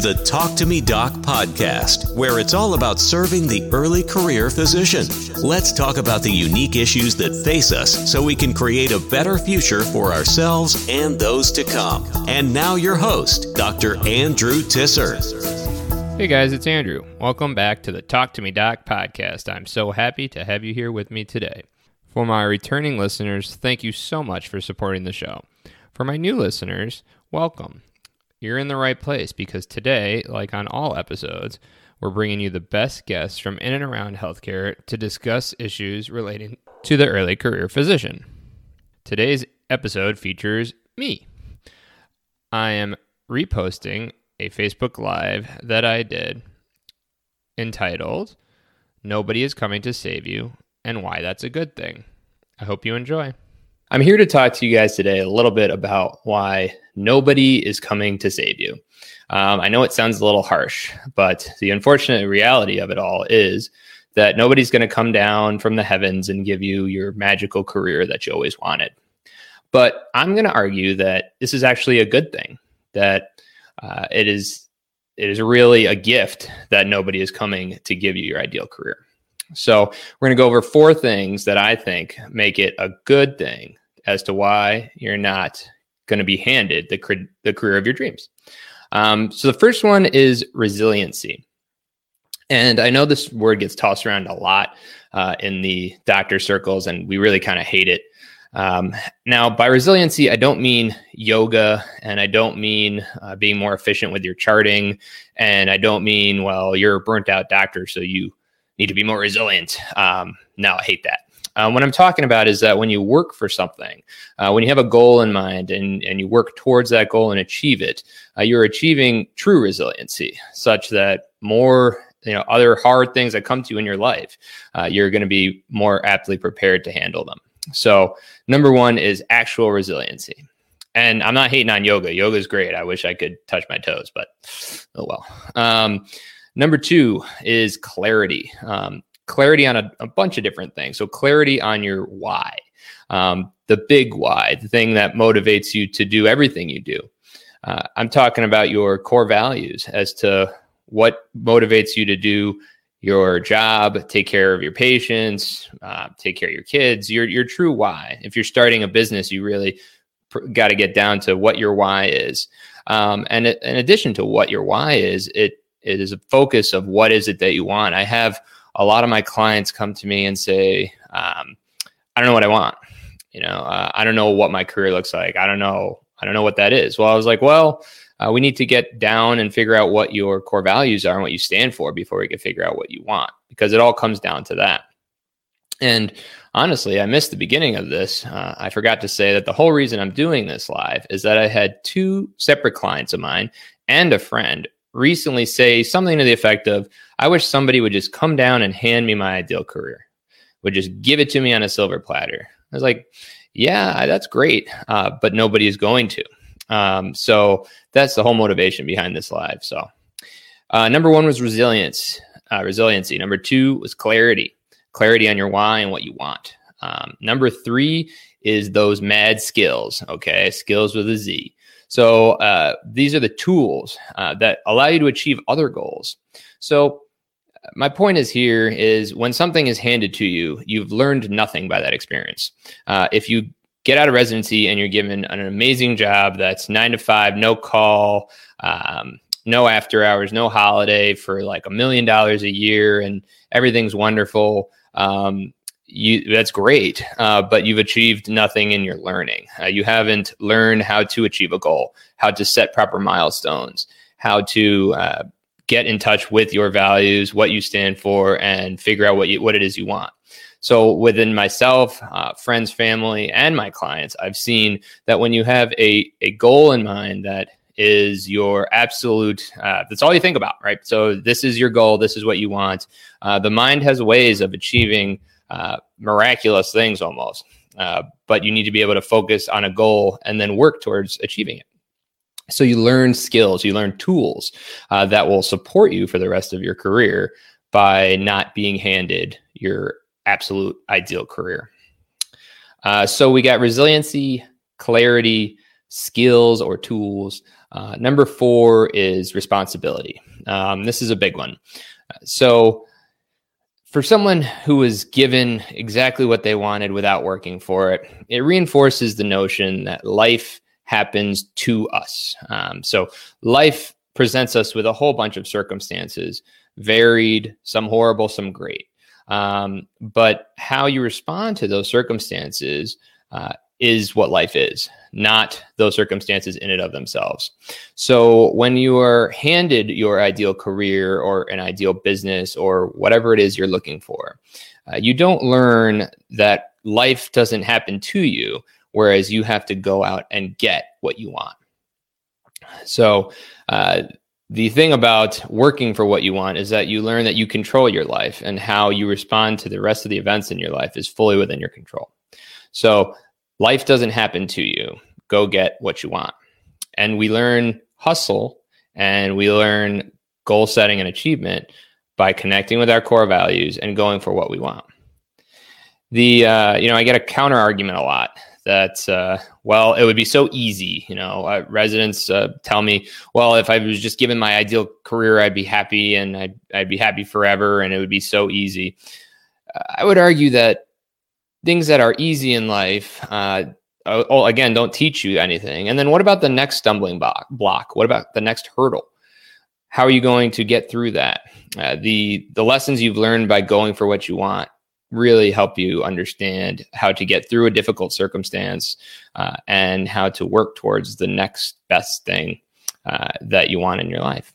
The Talk to Me Doc podcast, where it's all about serving the early career physician. Let's talk about the unique issues that face us so we can create a better future for ourselves and those to come. And now, your host, Dr. Andrew Tisser. Hey guys, it's Andrew. Welcome back to the Talk to Me Doc podcast. I'm so happy to have you here with me today. For my returning listeners, thank you so much for supporting the show. For my new listeners, welcome you're in the right place because today, like on all episodes, we're bringing you the best guests from in and around healthcare to discuss issues relating to the early career physician. Today's episode features me. I am reposting a Facebook Live that I did entitled Nobody is Coming to Save You and Why That's a Good Thing. I hope you enjoy. I'm here to talk to you guys today a little bit about why nobody is coming to save you. Um, I know it sounds a little harsh, but the unfortunate reality of it all is that nobody's going to come down from the heavens and give you your magical career that you always wanted. But I'm going to argue that this is actually a good thing. That uh, it is it is really a gift that nobody is coming to give you your ideal career. So we're going to go over four things that I think make it a good thing as to why you're not going to be handed the, the career of your dreams. Um, so the first one is resiliency. And I know this word gets tossed around a lot uh, in the doctor circles, and we really kind of hate it. Um, now, by resiliency, I don't mean yoga, and I don't mean uh, being more efficient with your charting, and I don't mean, well, you're a burnt out doctor, so you need to be more resilient. Um, no, I hate that. Um, what I'm talking about is that when you work for something, uh, when you have a goal in mind and, and you work towards that goal and achieve it, uh, you're achieving true resiliency, such that more you know other hard things that come to you in your life, uh, you're going to be more aptly prepared to handle them. So number one is actual resiliency. And I'm not hating on yoga. Yoga is great. I wish I could touch my toes, but oh well. Um, number two is clarity. Um, clarity on a, a bunch of different things. So, clarity on your why, um, the big why, the thing that motivates you to do everything you do. Uh, I'm talking about your core values as to what motivates you to do your job, take care of your patients, uh, take care of your kids, your your true why. If you're starting a business, you really pr- got to get down to what your why is. Um, and in addition to what your why is, it it is a focus of what is it that you want. I have a lot of my clients come to me and say, um, I don't know what I want. You know, uh, I don't know what my career looks like. I don't know. I don't know what that is. Well, I was like, well, uh, we need to get down and figure out what your core values are and what you stand for before we can figure out what you want, because it all comes down to that. And honestly, I missed the beginning of this. Uh, I forgot to say that the whole reason I'm doing this live is that I had two separate clients of mine and a friend recently say something to the effect of, I wish somebody would just come down and hand me my ideal career, would just give it to me on a silver platter. I was like, yeah, that's great, uh, but nobody is going to. Um, so that's the whole motivation behind this live. So, uh, number one was resilience, uh, resiliency. Number two was clarity, clarity on your why and what you want. Um, number three is those mad skills. Okay, skills with a Z. So uh, these are the tools uh, that allow you to achieve other goals. So my point is here is when something is handed to you, you've learned nothing by that experience. Uh, if you get out of residency and you're given an amazing job that's nine to five, no call, um, no after hours, no holiday for like a million dollars a year, and everything's wonderful. Um, you that's great uh, but you've achieved nothing in your learning. Uh, you haven't learned how to achieve a goal how to set proper milestones how to uh, get in touch with your values what you stand for and figure out what you, what it is you want. So within myself uh, friends family and my clients i've seen that when you have a, a goal in mind that is your absolute uh, that's all you think about right? So this is your goal this is what you want. Uh, the mind has ways of achieving uh, miraculous things almost. Uh, but you need to be able to focus on a goal and then work towards achieving it. So you learn skills, you learn tools uh, that will support you for the rest of your career by not being handed your absolute ideal career. Uh, so we got resiliency, clarity, skills or tools. Uh, number four is responsibility. Um, this is a big one. So, for someone who was given exactly what they wanted without working for it, it reinforces the notion that life happens to us. Um, so, life presents us with a whole bunch of circumstances, varied, some horrible, some great. Um, but how you respond to those circumstances uh, is what life is, not those circumstances in and of themselves. So when you are handed your ideal career or an ideal business or whatever it is you're looking for, uh, you don't learn that life doesn't happen to you, whereas you have to go out and get what you want. So, uh, the thing about working for what you want is that you learn that you control your life and how you respond to the rest of the events in your life is fully within your control. So, life doesn't happen to you. Go get what you want. And we learn hustle and we learn goal setting and achievement by connecting with our core values and going for what we want. The uh, you know, I get a counter argument a lot that uh, well it would be so easy you know uh, residents uh, tell me well if i was just given my ideal career i'd be happy and I'd, I'd be happy forever and it would be so easy i would argue that things that are easy in life uh, oh, again don't teach you anything. And then what about the next stumbling block block? What about the next hurdle? How are you going to get through that? Uh, the the lessons you've learned by going for what you want really help you understand how to get through a difficult circumstance uh, and how to work towards the next best thing uh, that you want in your life.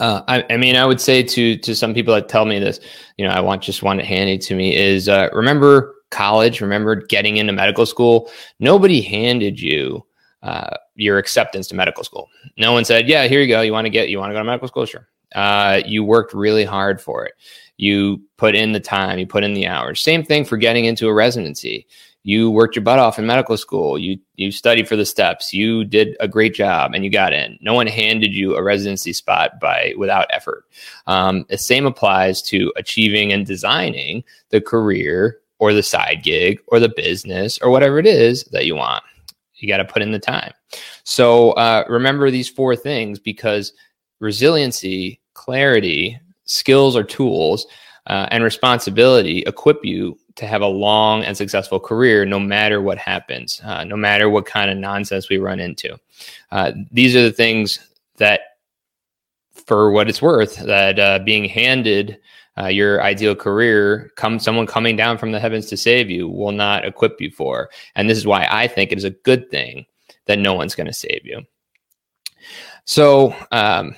Uh, I, I, mean, I would say to to some people that tell me this, you know, I want just want it handed to me is uh, remember college, remember getting into medical school. Nobody handed you uh, your acceptance to medical school. No one said, "Yeah, here you go. You want to get you want to go to medical school? Sure." Uh, you worked really hard for it you put in the time, you put in the hours. Same thing for getting into a residency. You worked your butt off in medical school. You you studied for the steps. You did a great job, and you got in. No one handed you a residency spot by without effort. Um, the same applies to achieving and designing the career or the side gig or the business or whatever it is that you want. You got to put in the time. So uh, remember these four things because resiliency, clarity, skills or tools uh, and responsibility equip you to have a long and successful career no matter what happens, uh, no matter what kind of nonsense we run into. Uh, these are the things that, for what it's worth, that uh, being handed uh, your ideal career, come someone coming down from the heavens to save you, will not equip you for. And this is why I think it is a good thing that no one's going to save you. So, um,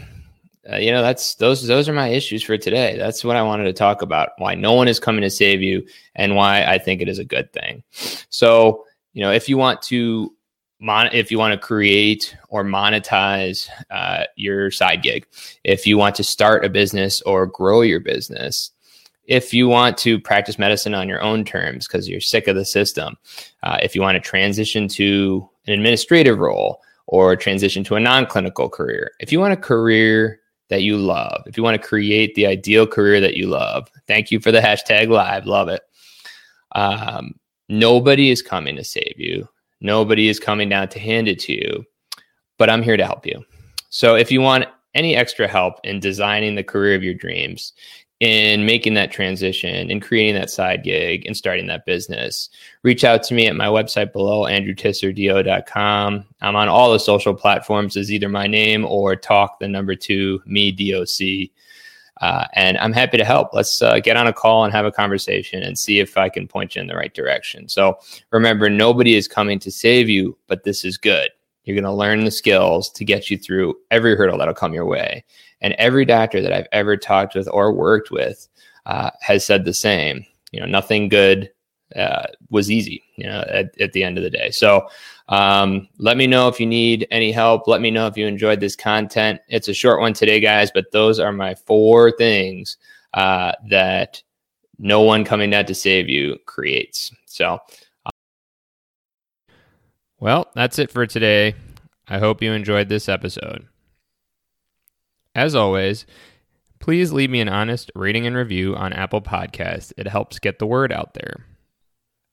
uh, you know that's those those are my issues for today that's what i wanted to talk about why no one is coming to save you and why i think it is a good thing so you know if you want to mon- if you want to create or monetize uh, your side gig if you want to start a business or grow your business if you want to practice medicine on your own terms because you're sick of the system uh, if you want to transition to an administrative role or transition to a non-clinical career if you want a career that you love, if you want to create the ideal career that you love, thank you for the hashtag live. Love it. Um, nobody is coming to save you. Nobody is coming down to hand it to you, but I'm here to help you. So if you want any extra help in designing the career of your dreams, in making that transition and creating that side gig and starting that business, reach out to me at my website below, andrewtisserdo.com. I'm on all the social platforms as either my name or talk the number two, me, DOC. Uh, and I'm happy to help. Let's uh, get on a call and have a conversation and see if I can point you in the right direction. So remember, nobody is coming to save you, but this is good. You're going to learn the skills to get you through every hurdle that'll come your way. And every doctor that I've ever talked with or worked with uh, has said the same. You know, nothing good uh, was easy, you know, at, at, the end of the day. So um, let me know if you need any help. Let me know if you enjoyed this content. It's a short one today, guys, but those are my four things uh, that no one coming out to save you creates. So, well, that's it for today. I hope you enjoyed this episode. As always, please leave me an honest rating and review on Apple Podcasts. It helps get the word out there.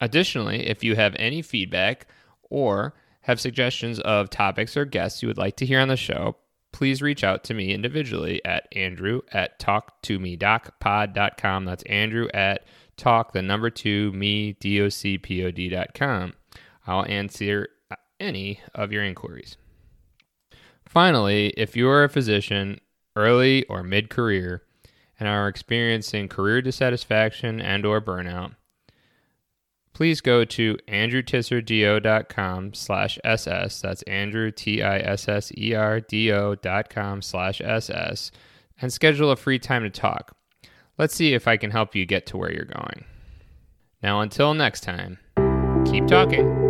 Additionally, if you have any feedback or have suggestions of topics or guests you would like to hear on the show, please reach out to me individually at andrew at talktomedocpod.com. That's andrew at talk, the number two, me, D-O-C-P-O-D dot com. I'll answer any of your inquiries. Finally, if you are a physician early or mid-career and are experiencing career dissatisfaction and or burnout, please go to andrewtisserdo.com slash ss. That's Andrew, T-I-S-S-E-R-D-O dot com slash ss and schedule a free time to talk. Let's see if I can help you get to where you're going. Now, until next time, keep talking.